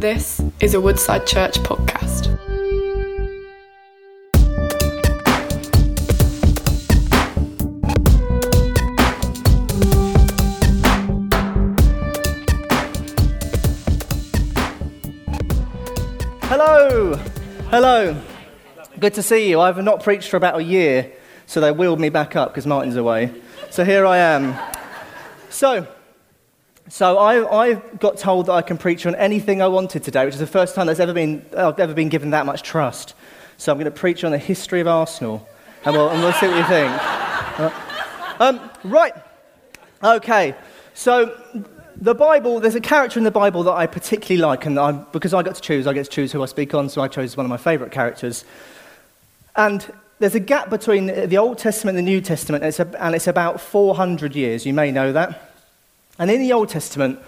This is a Woodside Church podcast. Hello, hello. Good to see you. I've not preached for about a year, so they wheeled me back up because Martin's away. So here I am. So, so I, I got told that I can preach on anything I wanted today, which is the first time that's ever been, I've ever been given that much trust. So I'm going to preach on the history of Arsenal, and we'll, and we'll see what you think. Um, right. Okay. So the Bible, there's a character in the Bible that I particularly like, and I, because I got to choose, I get to choose who I speak on, so I chose one of my favourite characters. And there's a gap between the Old Testament and the New Testament, and it's, a, and it's about 400 years. You may know that. And in the Old Testament,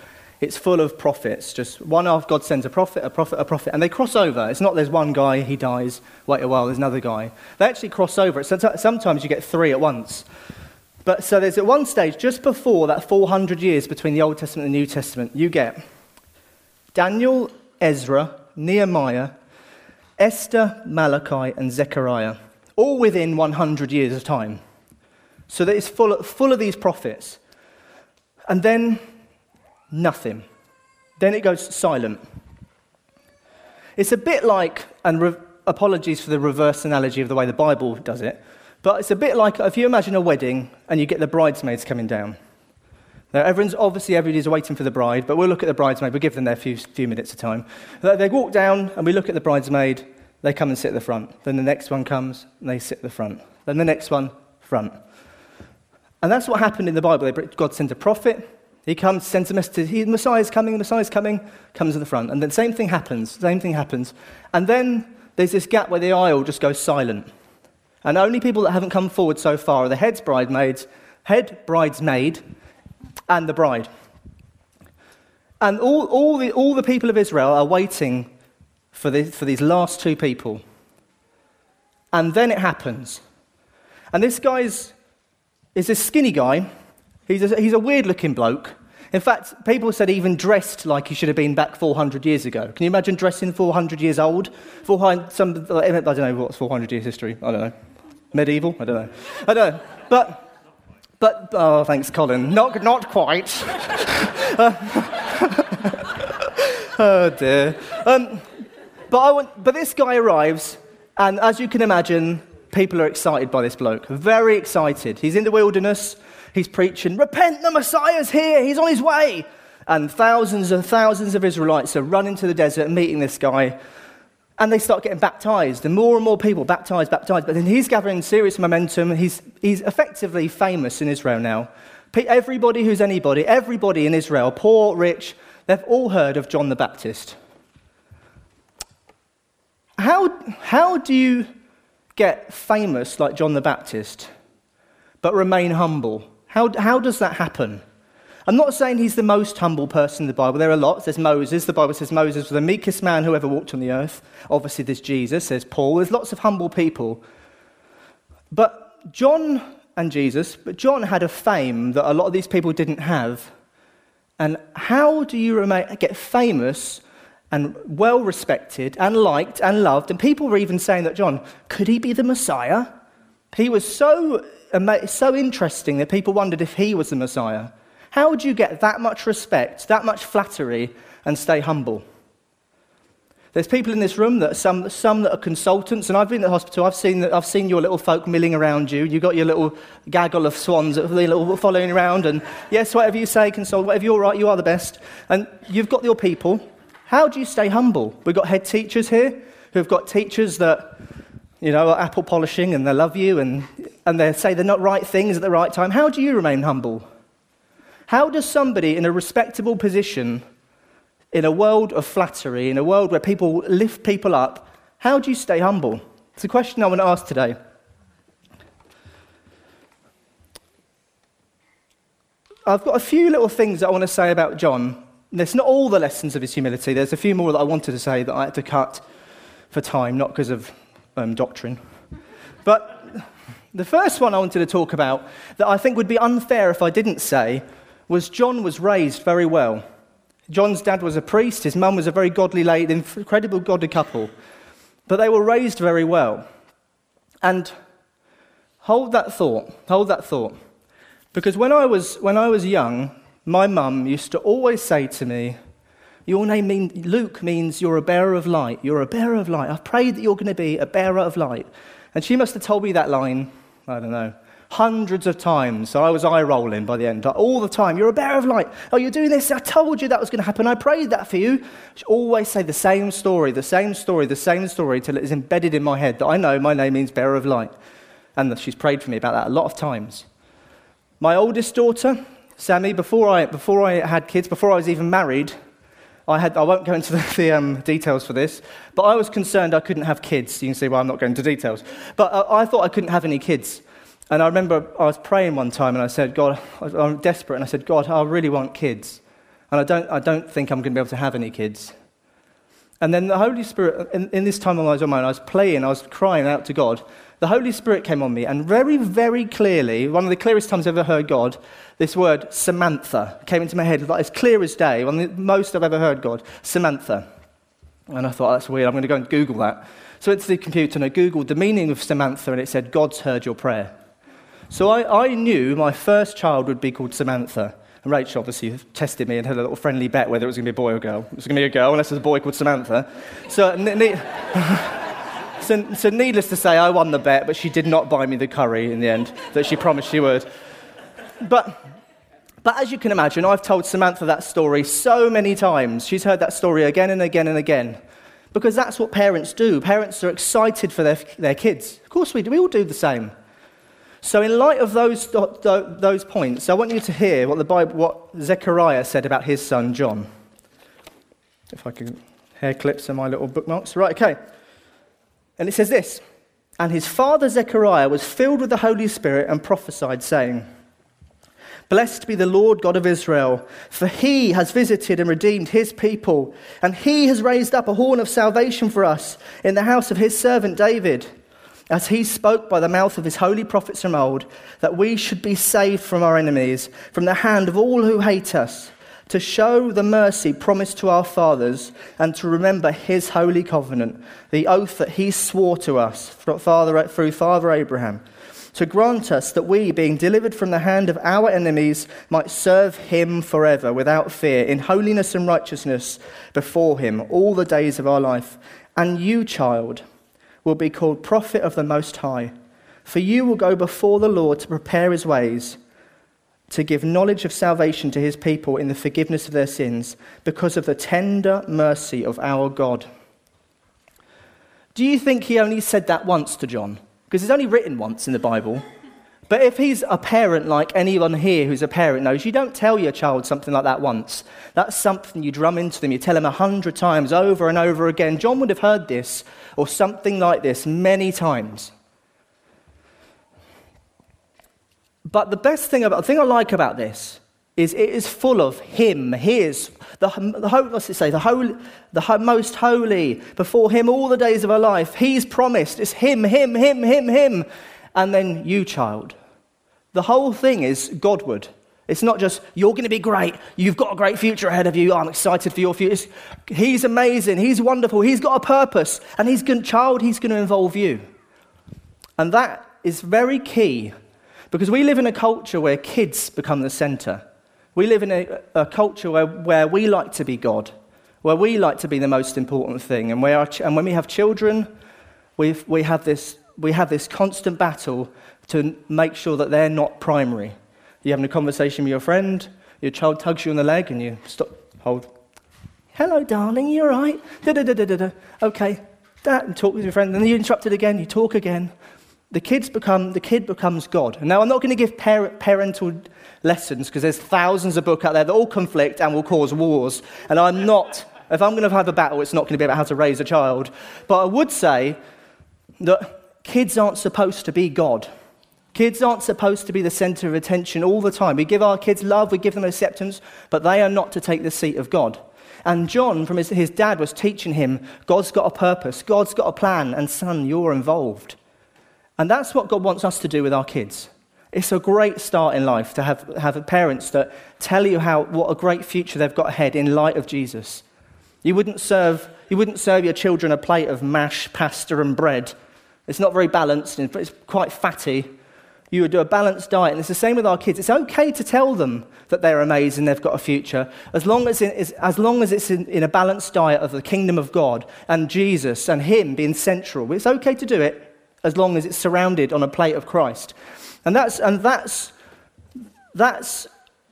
it's full of prophets. Just one after God sends a prophet, a prophet, a prophet, and they cross over. It's not there's one guy, he dies, wait a while, there's another guy. They actually cross over. Sometimes you get three at once. But so there's at one stage, just before that 400 years between the Old Testament and the New Testament, you get Daniel, Ezra, Nehemiah, Esther, Malachi, and Zechariah, all within 100 years of time. So that it's full full of these prophets. And then nothing. Then it goes silent. It's a bit like, and re- apologies for the reverse analogy of the way the Bible does it, but it's a bit like if you imagine a wedding and you get the bridesmaids coming down. Now, everyone's obviously everybody's waiting for the bride, but we'll look at the bridesmaid. We'll give them their few, few minutes of time. They walk down and we look at the bridesmaid. They come and sit at the front. Then the next one comes and they sit at the front. Then the next one, front. And that's what happened in the Bible. God sends a prophet. He comes, sends a message. He, the Messiah's coming. The Messiah's coming. Comes to the front, and then same thing happens. Same thing happens, and then there's this gap where the aisle just goes silent, and only people that haven't come forward so far are the head's bridesmaids, head bridesmaid, and the bride. And all, all, the, all the people of Israel are waiting for, the, for these last two people. And then it happens. And this guy's is this skinny guy. He's a, he's a weird looking bloke. In fact, people said even dressed like he should have been back 400 years ago. Can you imagine dressing 400 years old? 400, some, I don't know what's 400 years history. I don't know. Medieval? I don't know. I don't know. But, but oh, thanks, Colin. Not, not quite. oh, dear. Um, but, I want, but this guy arrives, and as you can imagine, people are excited by this bloke. Very excited. He's in the wilderness. He's preaching, Repent, the Messiah's here. He's on his way. And thousands and thousands of Israelites are running to the desert meeting this guy. And they start getting baptized. And more and more people baptized, baptized. But then he's gathering serious momentum. He's, he's effectively famous in Israel now. Everybody who's anybody, everybody in Israel, poor, rich, they've all heard of John the Baptist. How, how do you get famous like John the Baptist, but remain humble? How, how does that happen? I'm not saying he's the most humble person in the Bible. There are lots. There's Moses. The Bible says Moses was the meekest man who ever walked on the earth. Obviously, there's Jesus. There's Paul. There's lots of humble people. But John and Jesus, but John had a fame that a lot of these people didn't have. And how do you remain, get famous and well respected and liked and loved. And people were even saying that, John, could he be the Messiah? He was so, so interesting that people wondered if he was the Messiah. How would you get that much respect, that much flattery, and stay humble? There's people in this room that some, some that are consultants, and I've been at the hospital. I've seen, I've seen your little folk milling around you. You've got your little gaggle of swans that are following around, and yes, whatever you say, consult, whatever you're right, you are the best. And you've got your people, how do you stay humble? We've got head teachers here who've got teachers that, you know, are apple polishing and they love you and, and they say the not right things at the right time. How do you remain humble? How does somebody in a respectable position, in a world of flattery, in a world where people lift people up, how do you stay humble? It's a question I want to ask today. I've got a few little things that I want to say about John that's not all the lessons of his humility. There's a few more that I wanted to say that I had to cut for time, not because of um, doctrine. But the first one I wanted to talk about that I think would be unfair if I didn't say was John was raised very well. John's dad was a priest, his mum was a very godly lady, incredible godly couple. But they were raised very well. And hold that thought, hold that thought. Because when I was, when I was young, my mum used to always say to me, Your name mean, Luke means you're a bearer of light. You're a bearer of light. I've prayed that you're going to be a bearer of light. And she must have told me that line, I don't know, hundreds of times. So I was eye rolling by the end, all the time. You're a bearer of light. Oh, you're doing this. I told you that was going to happen. I prayed that for you. She always say the same story, the same story, the same story till it is embedded in my head that I know my name means bearer of light. And she's prayed for me about that a lot of times. My oldest daughter, Sammy, before I, before I had kids, before I was even married, I, had, I won't go into the, the um, details for this, but I was concerned I couldn't have kids. You can see why I'm not going into details. But uh, I thought I couldn't have any kids. And I remember I was praying one time and I said, God, I'm desperate. And I said, God, I really want kids. And I don't, I don't think I'm going to be able to have any kids. And then the Holy Spirit, in, in this time when I was on my own, I was playing, I was crying out to God the Holy Spirit came on me, and very, very clearly, one of the clearest times I've ever heard God, this word Samantha came into my head, like as clear as day, one of the most I've ever heard God, Samantha. And I thought, oh, that's weird, I'm going to go and Google that. So I went to the computer, and I Googled the meaning of Samantha, and it said, God's heard your prayer. So I, I knew my first child would be called Samantha. And Rachel obviously tested me and had a little friendly bet whether it was going to be a boy or a girl. It was going to be a girl, unless there's a boy called Samantha. So. So, so, needless to say, I won the bet, but she did not buy me the curry in the end that she promised she would. But, but as you can imagine, I've told Samantha that story so many times. She's heard that story again and again and again. Because that's what parents do. Parents are excited for their, their kids. Of course, we do. We all do the same. So, in light of those, those points, I want you to hear what the Bible, what Zechariah said about his son John. If I can hair clips and my little bookmarks. Right, okay. And it says this And his father Zechariah was filled with the Holy Spirit and prophesied, saying, Blessed be the Lord God of Israel, for he has visited and redeemed his people, and he has raised up a horn of salvation for us in the house of his servant David, as he spoke by the mouth of his holy prophets from old, that we should be saved from our enemies, from the hand of all who hate us to show the mercy promised to our fathers and to remember his holy covenant, the oath that he swore to us through Father Abraham, to grant us that we, being delivered from the hand of our enemies, might serve him forever without fear, in holiness and righteousness before him all the days of our life. And you, child, will be called prophet of the Most High, for you will go before the Lord to prepare his ways to give knowledge of salvation to his people in the forgiveness of their sins because of the tender mercy of our God. Do you think he only said that once to John? Because it's only written once in the Bible. But if he's a parent like anyone here who's a parent knows, you don't tell your child something like that once. That's something you drum into them. You tell them a hundred times over and over again. John would have heard this or something like this many times. But the best thing about the thing I like about this is it is full of him, his, the, the what's it say, the, holy, the most holy, before him all the days of our life. He's promised. It's him, him, him, him, him. And then you, child. The whole thing is Godward. It's not just, you're going to be great. You've got a great future ahead of you. I'm excited for your future. It's, he's amazing. He's wonderful. He's got a purpose. And he's going, child, he's going to involve you. And that is very key because we live in a culture where kids become the center. We live in a, a culture where, where we like to be God, where we like to be the most important thing. And, and when we have children, we we, have this, we have this constant battle to make sure that they're not primary. You're having a conversation with your friend, your child tugs you on the leg, and you stop, hold. Hello, darling, you all right? Da, da, da, da, da. Okay, that, and talk with your friend. Then you interrupt it again, you talk again the, kids become, the kid becomes God. Now, I'm not going to give parental lessons because there's thousands of books out there that all conflict and will cause wars. And I'm not, if I'm going to have a battle, it's not going to be about how to raise a child. But I would say that kids aren't supposed to be God. Kids aren't supposed to be the center of attention all the time. We give our kids love, we give them acceptance, but they are not to take the seat of God. And John, from his, his dad, was teaching him God's got a purpose, God's got a plan, and son, you're involved. And that's what God wants us to do with our kids. It's a great start in life to have, have parents that tell you how, what a great future they've got ahead in light of Jesus. You wouldn't, serve, you wouldn't serve your children a plate of mash, pasta, and bread. It's not very balanced, it's quite fatty. You would do a balanced diet, and it's the same with our kids. It's okay to tell them that they're amazing, they've got a future, as long as, it is, as, long as it's in, in a balanced diet of the kingdom of God and Jesus and Him being central. It's okay to do it as long as it's surrounded on a plate of Christ. And that's, and that's, that's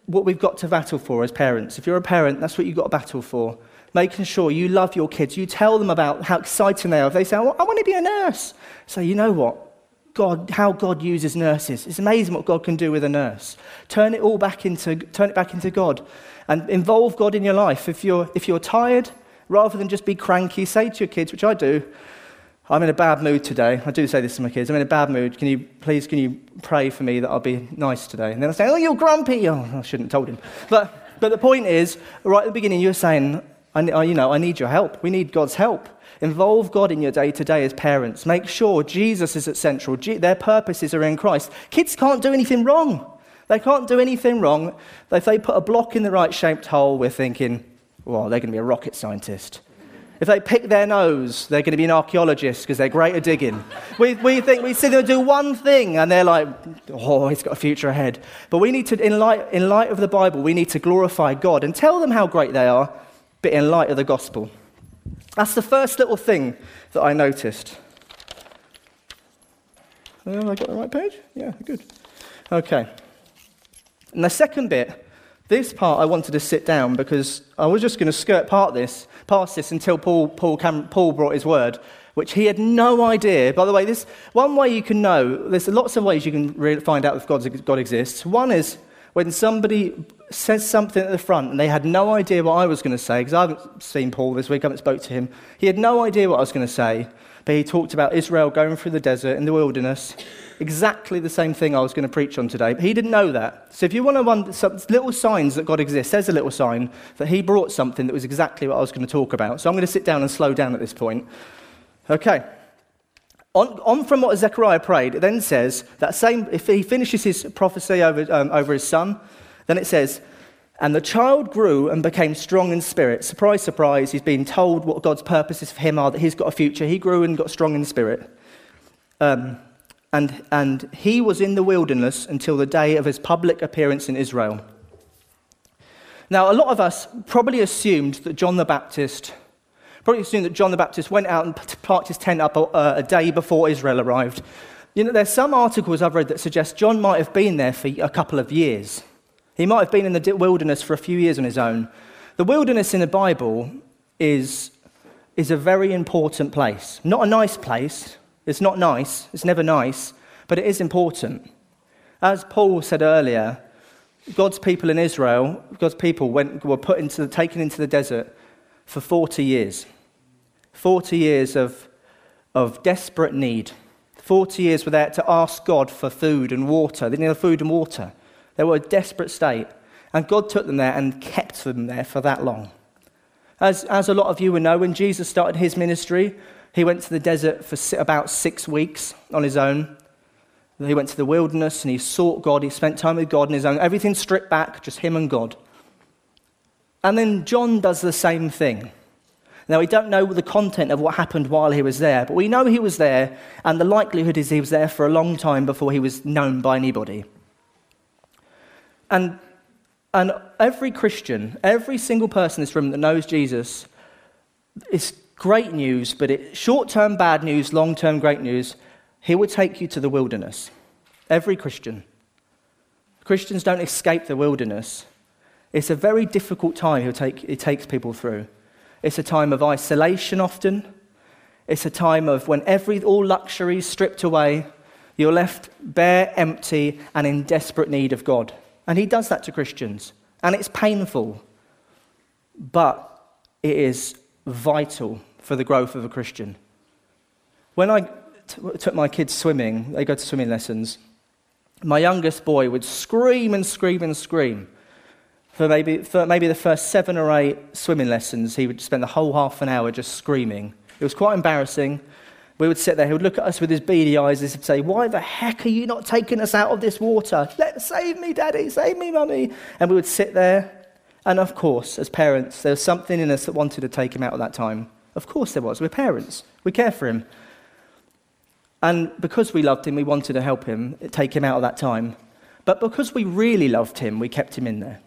what we've got to battle for as parents. If you're a parent, that's what you've got to battle for. Making sure you love your kids. You tell them about how exciting they are. If they say, oh, I want to be a nurse, say, you know what? God, how God uses nurses. It's amazing what God can do with a nurse. Turn it all back into, turn it back into God and involve God in your life. If you're, if you're tired, rather than just be cranky, say to your kids, which I do, I'm in a bad mood today. I do say this to my kids. I'm in a bad mood. Can you please can you pray for me that I'll be nice today? And then I say, "Oh, you're grumpy." Oh, I shouldn't have told him. But but the point is, right at the beginning, you're saying, I, you know, I need your help. We need God's help. Involve God in your day to day as parents. Make sure Jesus is at central. Their purposes are in Christ. Kids can't do anything wrong. They can't do anything wrong. If they put a block in the right shaped hole, we're thinking, well, they're going to be a rocket scientist. If they pick their nose, they're going to be an archaeologist because they're great at digging. we, we think we see them do one thing and they're like, oh, he's got a future ahead. But we need to, in light, in light of the Bible, we need to glorify God and tell them how great they are, but in light of the gospel. That's the first little thing that I noticed. Have I got the right page? Yeah, good. Okay. And the second bit, this part I wanted to sit down because I was just going to skirt part this past this until Paul, Paul, Paul brought his word, which he had no idea. By the way, this one way you can know, there's lots of ways you can really find out if God's, God exists. One is when somebody says something at the front and they had no idea what I was going to say, because I haven't seen Paul this week, I haven't spoke to him. He had no idea what I was going to say, he talked about Israel going through the desert in the wilderness exactly the same thing I was going to preach on today, but he didn't know that. So if you want to wonder some little signs that God exists, there's a little sign that he brought something that was exactly what I was going to talk about. So I'm going to sit down and slow down at this point. Okay. On, on from what Zechariah prayed, it then says that same, if he finishes his prophecy over, um, over his son, then it says, and the child grew and became strong in spirit. Surprise, surprise, he's been told what God's purposes for him are, that he's got a future. He grew and got strong in spirit. Um, and, and he was in the wilderness until the day of his public appearance in Israel. Now, a lot of us probably assumed that John the Baptist, probably assumed that John the Baptist went out and parked his tent up a, a day before Israel arrived. You know, there's some articles I've read that suggest John might have been there for a couple of years. He might have been in the wilderness for a few years on his own. The wilderness in the Bible is, is a very important place. Not a nice place, it's not nice, it's never nice, but it is important. As Paul said earlier, God's people in Israel, God's people went, were put into, taken into the desert for 40 years. 40 years of, of desperate need. 40 years there to ask God for food and water. They needed food and water. They were a desperate state. And God took them there and kept them there for that long. As, as a lot of you will know, when Jesus started his ministry, he went to the desert for about six weeks on his own. He went to the wilderness and he sought God. He spent time with God on his own. Everything stripped back, just him and God. And then John does the same thing. Now, we don't know the content of what happened while he was there, but we know he was there, and the likelihood is he was there for a long time before he was known by anybody. And, and every Christian, every single person in this room that knows Jesus is great news, but it, short term bad news, long term great news, he will take you to the wilderness. Every Christian. Christians don't escape the wilderness. It's a very difficult time he take, it takes people through. It's a time of isolation often. It's a time of when every, all luxuries stripped away, you're left bare, empty, and in desperate need of God. And he does that to Christians. And it's painful, but it is vital for the growth of a Christian. When I t- took my kids swimming, they go to swimming lessons, my youngest boy would scream and scream and scream. For maybe, for maybe the first seven or eight swimming lessons, he would spend the whole half an hour just screaming. It was quite embarrassing. We would sit there. He would look at us with his beady eyes and say, Why the heck are you not taking us out of this water? Let, save me, Daddy, save me, Mummy. And we would sit there. And of course, as parents, there was something in us that wanted to take him out at that time. Of course, there was. We're parents, we care for him. And because we loved him, we wanted to help him, take him out of that time. But because we really loved him, we kept him in there.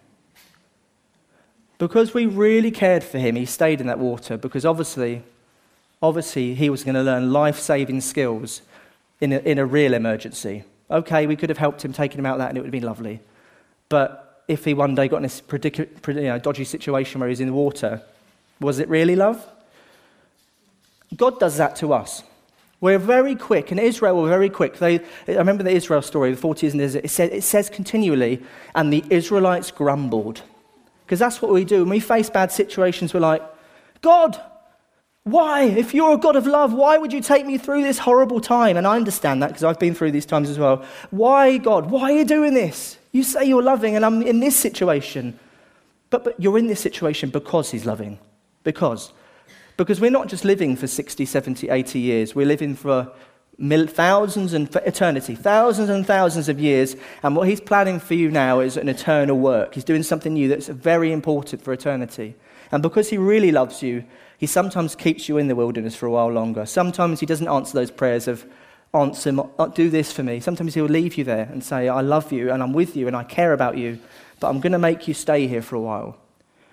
Because we really cared for him, he stayed in that water because obviously obviously he was going to learn life saving skills in a, in a real emergency. Okay, we could have helped him, taken him out of that, and it would have been lovely. But if he one day got in this predic- you know, dodgy situation where he's in the water, was it really love? God does that to us. We're very quick. and Israel, we're very quick. They, I remember the Israel story, the 40 years in Israel. It says, it says continually, and the Israelites grumbled. Because that's what we do. When we face bad situations, we're like, God, why? If you're a God of love, why would you take me through this horrible time? And I understand that because I've been through these times as well. Why, God? Why are you doing this? You say you're loving, and I'm in this situation. But, but you're in this situation because He's loving. Because. Because we're not just living for 60, 70, 80 years, we're living for thousands and for eternity, thousands and thousands of years. And what He's planning for you now is an eternal work. He's doing something new that's very important for eternity. And because He really loves you, he sometimes keeps you in the wilderness for a while longer. Sometimes He doesn't answer those prayers of, answer, uh, do this for me. Sometimes He'll leave you there and say, I love you and I'm with you and I care about you, but I'm going to make you stay here for a while.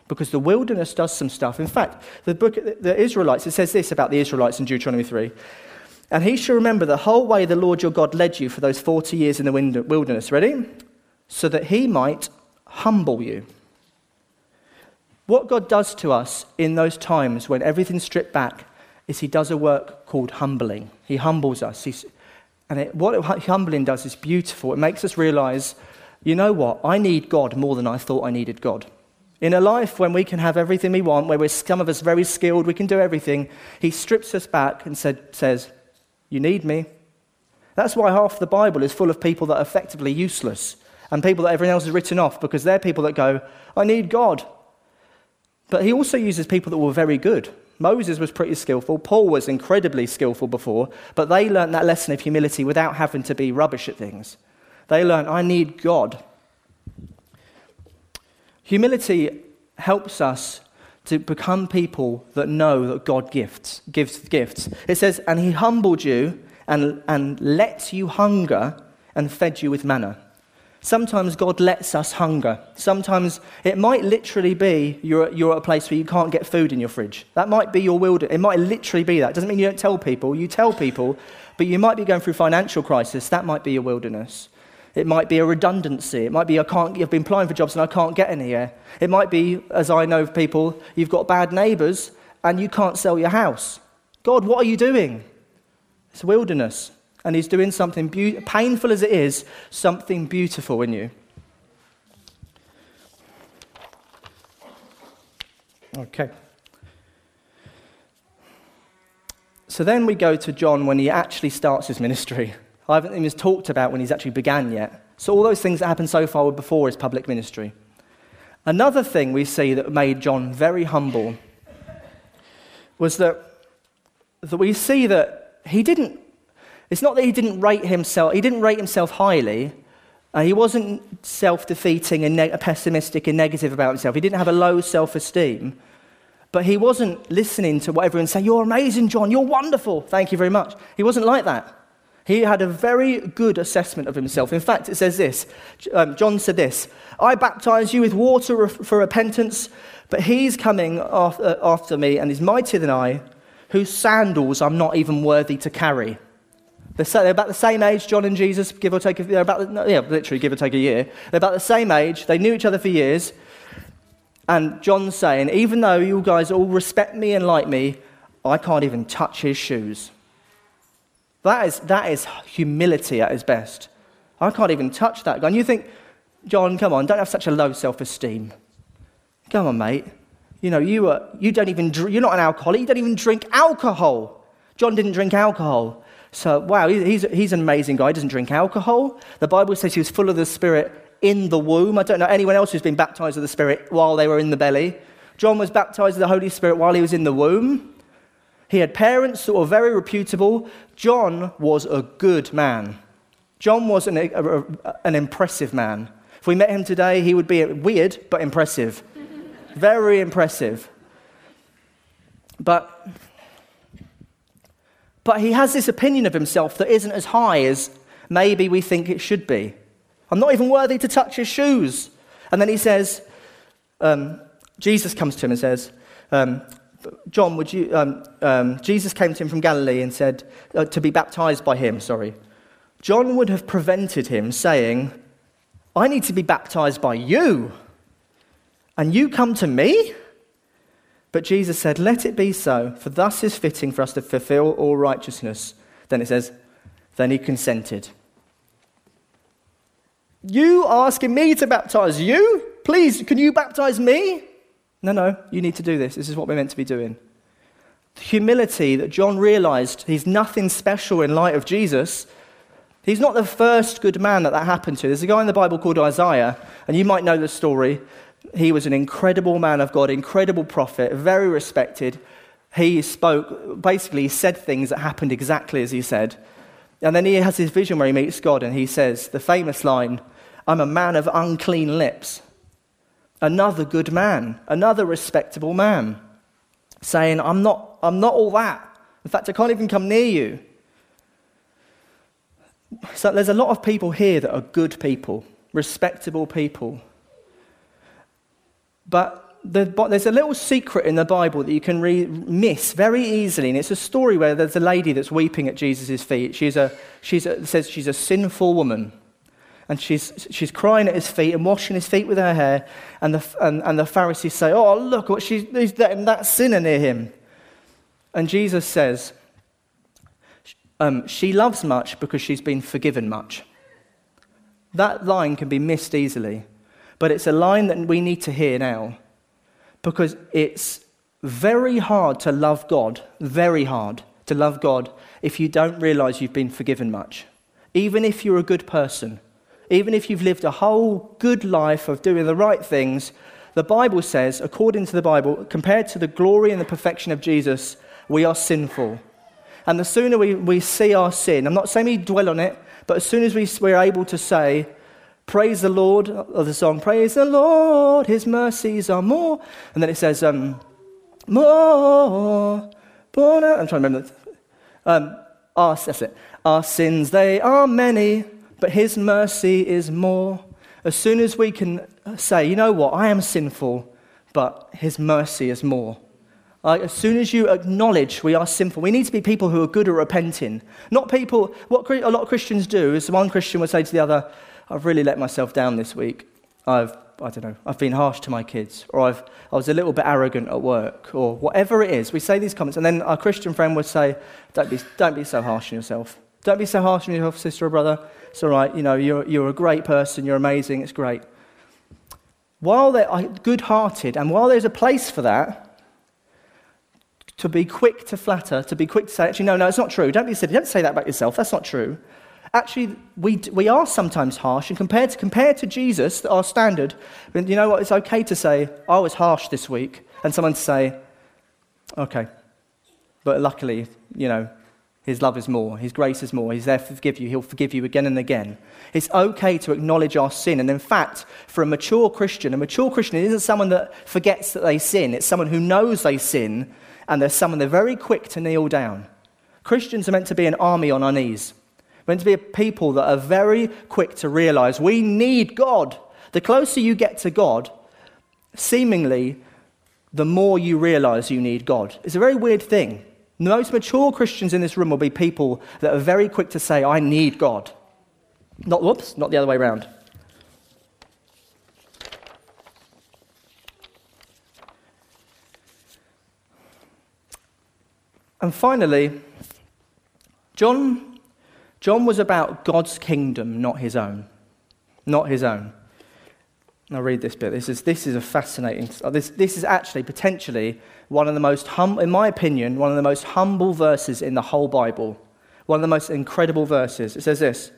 Because the wilderness does some stuff. In fact, the book, the Israelites, it says this about the Israelites in Deuteronomy 3. And he shall remember the whole way the Lord your God led you for those 40 years in the wilderness. Ready? So that he might humble you what God does to us in those times when everything's stripped back is He does a work called humbling. He humbles us. He's, and it, what humbling does is beautiful. It makes us realize, you know what? I need God more than I thought I needed God. In a life when we can have everything we want, where we're some of us very skilled, we can do everything, He strips us back and said, says, You need me. That's why half the Bible is full of people that are effectively useless and people that everyone else has written off because they're people that go, I need God. But he also uses people that were very good. Moses was pretty skillful. Paul was incredibly skillful before, but they learned that lesson of humility without having to be rubbish at things. They learned, I need God. Humility helps us to become people that know that God gifts, gives gifts. It says, and he humbled you and, and let you hunger and fed you with manna. Sometimes God lets us hunger. Sometimes it might literally be you're, you're at a place where you can't get food in your fridge. That might be your wilderness. It might literally be that. It doesn't mean you don't tell people. You tell people, but you might be going through financial crisis. That might be your wilderness. It might be a redundancy. It might be I can't, I've been applying for jobs and I can't get any here. It might be, as I know of people, you've got bad neighbours and you can't sell your house. God, what are you doing? It's wilderness and He's doing something be- painful as it is, something beautiful in you. Okay. So then we go to John when he actually starts his ministry. I haven't even talked about when he's actually began yet. So all those things that happened so far were before his public ministry. Another thing we see that made John very humble was that, that we see that he didn't it's not that he didn't rate himself, he didn't rate himself highly. Uh, he wasn't self defeating and ne- pessimistic and negative about himself. He didn't have a low self esteem. But he wasn't listening to what everyone said, You're amazing, John. You're wonderful. Thank you very much. He wasn't like that. He had a very good assessment of himself. In fact, it says this um, John said this I baptize you with water for repentance, but he's coming after, after me and is mightier than I, whose sandals I'm not even worthy to carry. They're about the same age, John and Jesus, give or take, they're about, yeah, literally give or take a year. They're about the same age. They knew each other for years. And John's saying, even though you guys all respect me and like me, I can't even touch his shoes. That is, that is humility at its best. I can't even touch that guy. And you think, John, come on, don't have such a low self esteem. Come on, mate. You know, you, are, you don't even, you're not an alcoholic. You don't even drink alcohol. John didn't drink alcohol. So, wow, he's, he's an amazing guy. He doesn't drink alcohol. The Bible says he was full of the Spirit in the womb. I don't know anyone else who's been baptized with the Spirit while they were in the belly. John was baptized with the Holy Spirit while he was in the womb. He had parents that were very reputable. John was a good man. John was an, a, a, an impressive man. If we met him today, he would be weird but impressive. very impressive. But, but he has this opinion of himself that isn't as high as maybe we think it should be. I'm not even worthy to touch his shoes. And then he says, um, Jesus comes to him and says, um, John, would you, um, um, Jesus came to him from Galilee and said, uh, to be baptized by him, sorry. John would have prevented him saying, I need to be baptized by you, and you come to me? But Jesus said, Let it be so, for thus is fitting for us to fulfill all righteousness. Then it says, Then he consented. You asking me to baptize you? Please, can you baptize me? No, no, you need to do this. This is what we're meant to be doing. The humility that John realized he's nothing special in light of Jesus. He's not the first good man that that happened to. There's a guy in the Bible called Isaiah, and you might know the story. He was an incredible man of God, incredible prophet, very respected. He spoke, basically, said things that happened exactly as he said. And then he has his vision where he meets God, and he says the famous line I'm a man of unclean lips another good man, another respectable man, saying, I'm not, I'm not all that. In fact, I can't even come near you. So there's a lot of people here that are good people, respectable people. But the, there's a little secret in the Bible that you can re- miss very easily, and it's a story where there's a lady that's weeping at Jesus' feet. She's a, she's a, says she's a sinful woman and she's, she's crying at his feet and washing his feet with her hair. And the, and, and the Pharisees say, Oh, look, what she's, he's letting that sinner near him. And Jesus says, um, She loves much because she's been forgiven much. That line can be missed easily, but it's a line that we need to hear now because it's very hard to love God, very hard to love God if you don't realize you've been forgiven much. Even if you're a good person, even if you've lived a whole good life of doing the right things, the Bible says, according to the Bible, compared to the glory and the perfection of Jesus, we are sinful. And the sooner we, we see our sin, I'm not saying we dwell on it, but as soon as we, we're able to say, Praise the Lord, of the song, Praise the Lord, His mercies are more. And then it says, um, More, born out. I'm trying to remember. Um, our, that's it. Our sins, they are many but His mercy is more. As soon as we can say, you know what, I am sinful, but His mercy is more. Like, as soon as you acknowledge we are sinful, we need to be people who are good at repenting. Not people, what a lot of Christians do is one Christian would say to the other, I've really let myself down this week. I've, I don't know, I've been harsh to my kids, or I've, I was a little bit arrogant at work, or whatever it is. We say these comments, and then our Christian friend would say, Don't be, don't be so harsh on yourself. Don't be so harsh on yourself, sister or brother. It's all right. You know, you're, you're a great person. You're amazing. It's great. While they're good hearted, and while there's a place for that, to be quick to flatter, to be quick to say, actually, no, no, it's not true. Don't be silly. Don't say that about yourself. That's not true. Actually, we, we are sometimes harsh, and compared to, compared to Jesus, our standard, you know what? It's okay to say, I was harsh this week, and someone to say, okay. But luckily, you know, his love is more. His grace is more. He's there to forgive you. He'll forgive you again and again. It's okay to acknowledge our sin. And in fact, for a mature Christian, a mature Christian isn't someone that forgets that they sin. It's someone who knows they sin, and they're someone they're very quick to kneel down. Christians are meant to be an army on our knees. We're meant to be a people that are very quick to realize we need God. The closer you get to God, seemingly, the more you realize you need God. It's a very weird thing. The most mature Christians in this room will be people that are very quick to say, I need God. Not, whoops, not the other way around. And finally, John, John was about God's kingdom, not his own. Not his own. I'll read this bit. This is, this is a fascinating. Uh, this, this is actually potentially one of the most, hum, in my opinion, one of the most humble verses in the whole Bible. One of the most incredible verses. It says this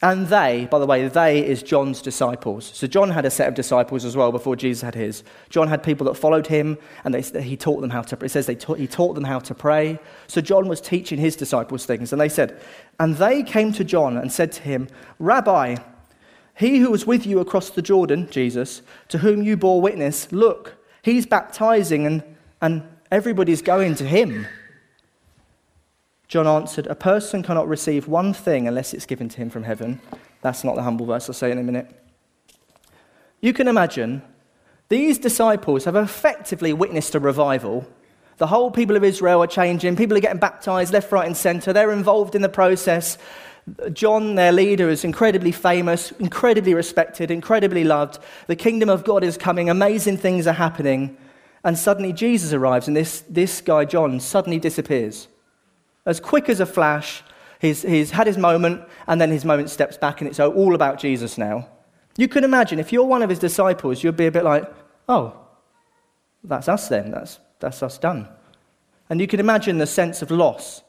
And they, by the way, they is John's disciples. So John had a set of disciples as well before Jesus had his. John had people that followed him, and they, he taught them how to. It says they he taught them how to pray. So John was teaching his disciples things, and they said, and they came to John and said to him, Rabbi, he who was with you across the Jordan, Jesus, to whom you bore witness, look, he's baptizing, and, and everybody's going to him. John answered, A person cannot receive one thing unless it's given to him from heaven. That's not the humble verse, I'll say in a minute. You can imagine these disciples have effectively witnessed a revival. The whole people of Israel are changing. People are getting baptized left, right, and center. They're involved in the process. John, their leader, is incredibly famous, incredibly respected, incredibly loved. The kingdom of God is coming. Amazing things are happening. And suddenly Jesus arrives, and this, this guy, John, suddenly disappears as quick as a flash. He's, he's had his moment, and then his moment steps back, and it's all about Jesus now. You can imagine if you're one of his disciples, you'd be a bit like, oh, that's us then. That's, that's us done. And you can imagine the sense of loss.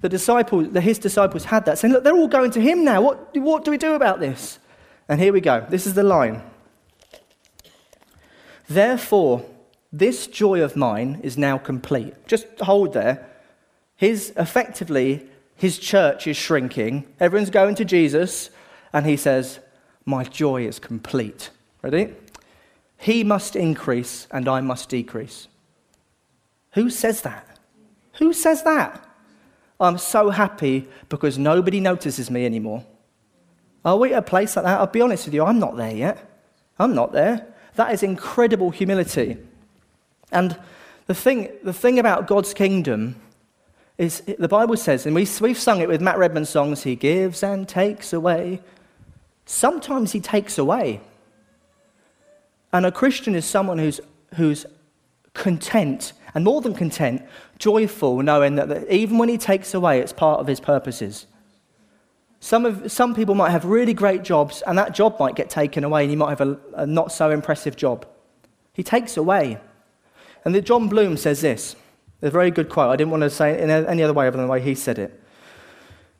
The disciples, the, his disciples had that, saying, look, they're all going to him now. What, what do we do about this? And here we go. This is the line. Therefore, this joy of mine is now complete. Just hold there. His, effectively, his church is shrinking. Everyone's going to Jesus, and he says, My joy is complete. Ready? He must increase, and I must decrease. Who says that? Who says that? I'm so happy because nobody notices me anymore. Are we at a place like that? I'll be honest with you, I'm not there yet. I'm not there. That is incredible humility. And the thing, the thing about God's kingdom is the Bible says, and we, we've sung it with Matt Redman's songs, He gives and takes away. Sometimes He takes away. And a Christian is someone who's, who's content, and more than content, joyful, knowing that, that even when He takes away, it's part of His purposes. Some, of, some people might have really great jobs, and that job might get taken away, and you might have a, a not so impressive job. He takes away. And the, Jon Bloom says this a very good quote. I didn't want to say it in any other way other than the way he said it.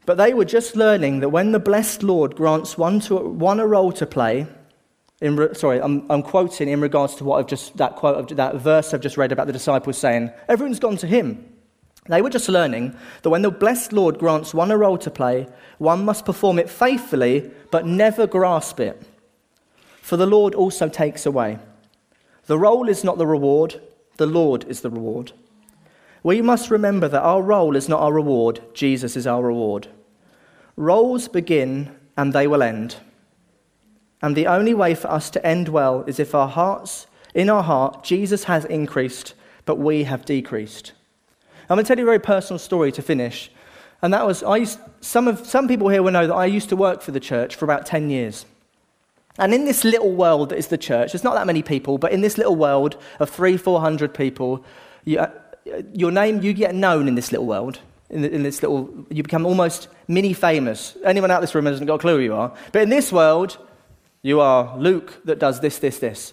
But they were just learning that when the blessed Lord grants one, to, one a role to play, in sorry, I'm, I'm, quoting in regards to what I've just, that quote, that verse I've just read about the disciples saying, everyone's gone to him. They were just learning that when the blessed Lord grants one a role to play, one must perform it faithfully, but never grasp it. For the Lord also takes away. The role is not the reward, the Lord is the reward. We must remember that our role is not our reward, Jesus is our reward. Roles begin and they will end. And the only way for us to end well is if our hearts, in our heart, Jesus has increased, but we have decreased. I'm going to tell you a very personal story to finish. And that was, I used, some, of, some people here will know that I used to work for the church for about 10 years. And in this little world that is the church, there's not that many people, but in this little world of three, four hundred people, you, your name, you get known in this little world. In, in, this little, you become almost mini famous. Anyone out this room hasn't got a clue who you are. But in this world, you are Luke that does this, this, this.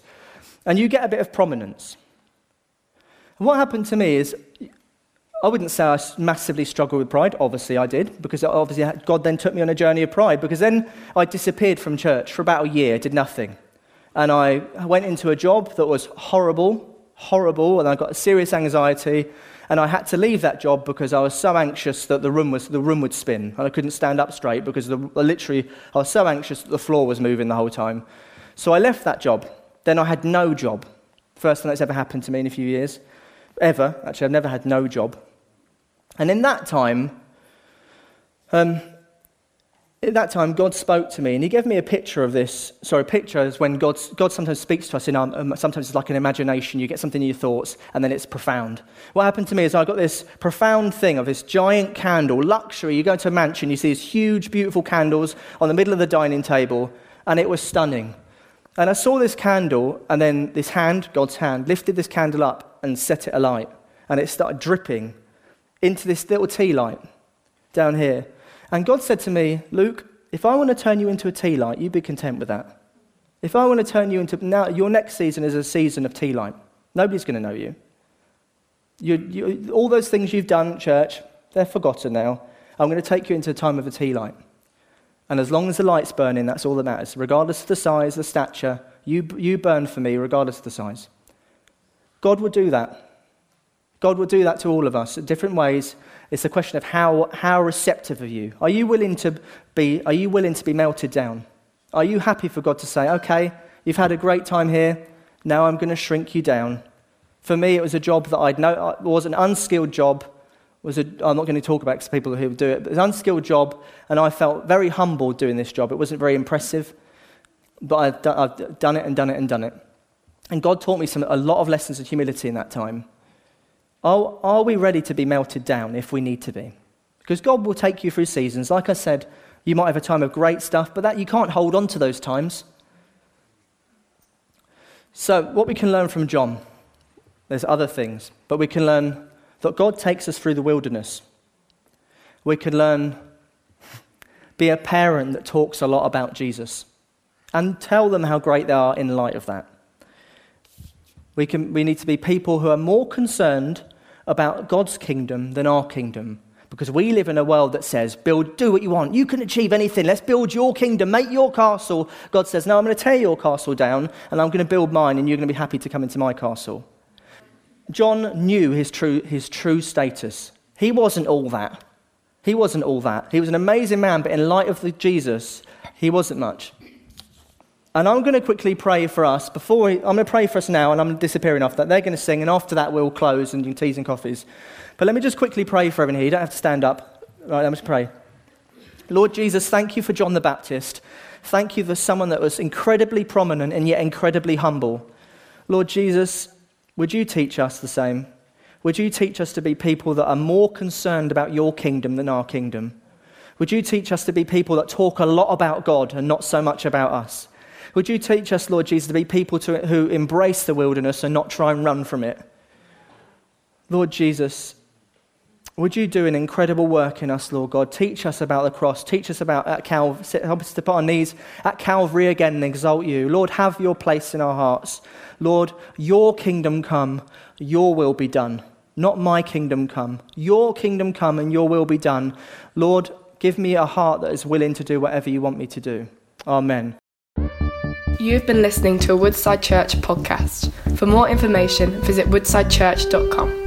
And you get a bit of prominence. What happened to me is, I wouldn't say I massively struggled with pride. Obviously, I did, because obviously God then took me on a journey of pride. Because then I disappeared from church for about a year, did nothing. And I went into a job that was horrible, horrible, and I got serious anxiety. And I had to leave that job because I was so anxious that the room, was, the room would spin. And I couldn't stand up straight because the, literally I was so anxious that the floor was moving the whole time. So I left that job. Then I had no job. First time that's ever happened to me in a few years. Ever. Actually, I've never had no job. And in that time, um, at that time, God spoke to me, and He gave me a picture of this. Sorry, picture is when God, God sometimes speaks to us in our, um, sometimes it's like an imagination. You get something in your thoughts, and then it's profound. What happened to me is I got this profound thing of this giant candle, luxury. You go to a mansion, you see these huge, beautiful candles on the middle of the dining table, and it was stunning. And I saw this candle, and then this hand, God's hand, lifted this candle up and set it alight, and it started dripping into this little tea light down here. And God said to me, Luke, if I want to turn you into a tea light, you be content with that. If I want to turn you into, now your next season is a season of tea light. Nobody's going to know you. you, you all those things you've done, church, they're forgotten now. I'm going to take you into a time of a tea light. And as long as the light's burning, that's all that matters. Regardless of the size, the stature, you, you burn for me, regardless of the size. God will do that. God will do that to all of us in different ways. It's a question of how, how receptive are you? Are you willing to be, are you willing to be melted down? Are you happy for God to say, okay, you've had a great time here, now I'm going to shrink you down? For me, it was a job that I'd know, it was an unskilled job was a, I'm not going to talk about because people who do it, but it's an unskilled job, and I felt very humble doing this job. It wasn't very impressive, but I've done, I've done it and done it and done it. And God taught me some, a lot of lessons of humility in that time. Are, are we ready to be melted down if we need to be? Because God will take you through seasons. Like I said, you might have a time of great stuff, but that you can't hold on to those times. So, what we can learn from John, there's other things, but we can learn that God takes us through the wilderness. We can learn, be a parent that talks a lot about Jesus and tell them how great they are in light of that. We, can, we need to be people who are more concerned about God's kingdom than our kingdom. Because we live in a world that says, build, do what you want. You can achieve anything. Let's build your kingdom, make your castle. God says, no, I'm going to tear your castle down and I'm going to build mine and you're going to be happy to come into my castle. John knew his true, his true status. He wasn't all that. He wasn't all that. He was an amazing man, but in light of Jesus, he wasn't much. And I'm going to quickly pray for us before we, I'm going to pray for us now, and I'm disappearing off that. They're going to sing, and after that, we'll close and do teas and coffees. But let me just quickly pray for everyone here. You don't have to stand up. Right, let me pray. Lord Jesus, thank you for John the Baptist. Thank you for someone that was incredibly prominent and yet incredibly humble. Lord Jesus, would you teach us the same? Would you teach us to be people that are more concerned about your kingdom than our kingdom? Would you teach us to be people that talk a lot about God and not so much about us? Would you teach us, Lord Jesus, to be people to, who embrace the wilderness and not try and run from it? Lord Jesus, would you do an incredible work in us, Lord God? Teach us about the cross. Teach us about at Calvary. Help us to put our knees at Calvary again and exalt you. Lord, have your place in our hearts. Lord, your kingdom come, your will be done. Not my kingdom come. Your kingdom come and your will be done. Lord, give me a heart that is willing to do whatever you want me to do. Amen. You've been listening to a Woodside Church podcast. For more information, visit woodsidechurch.com.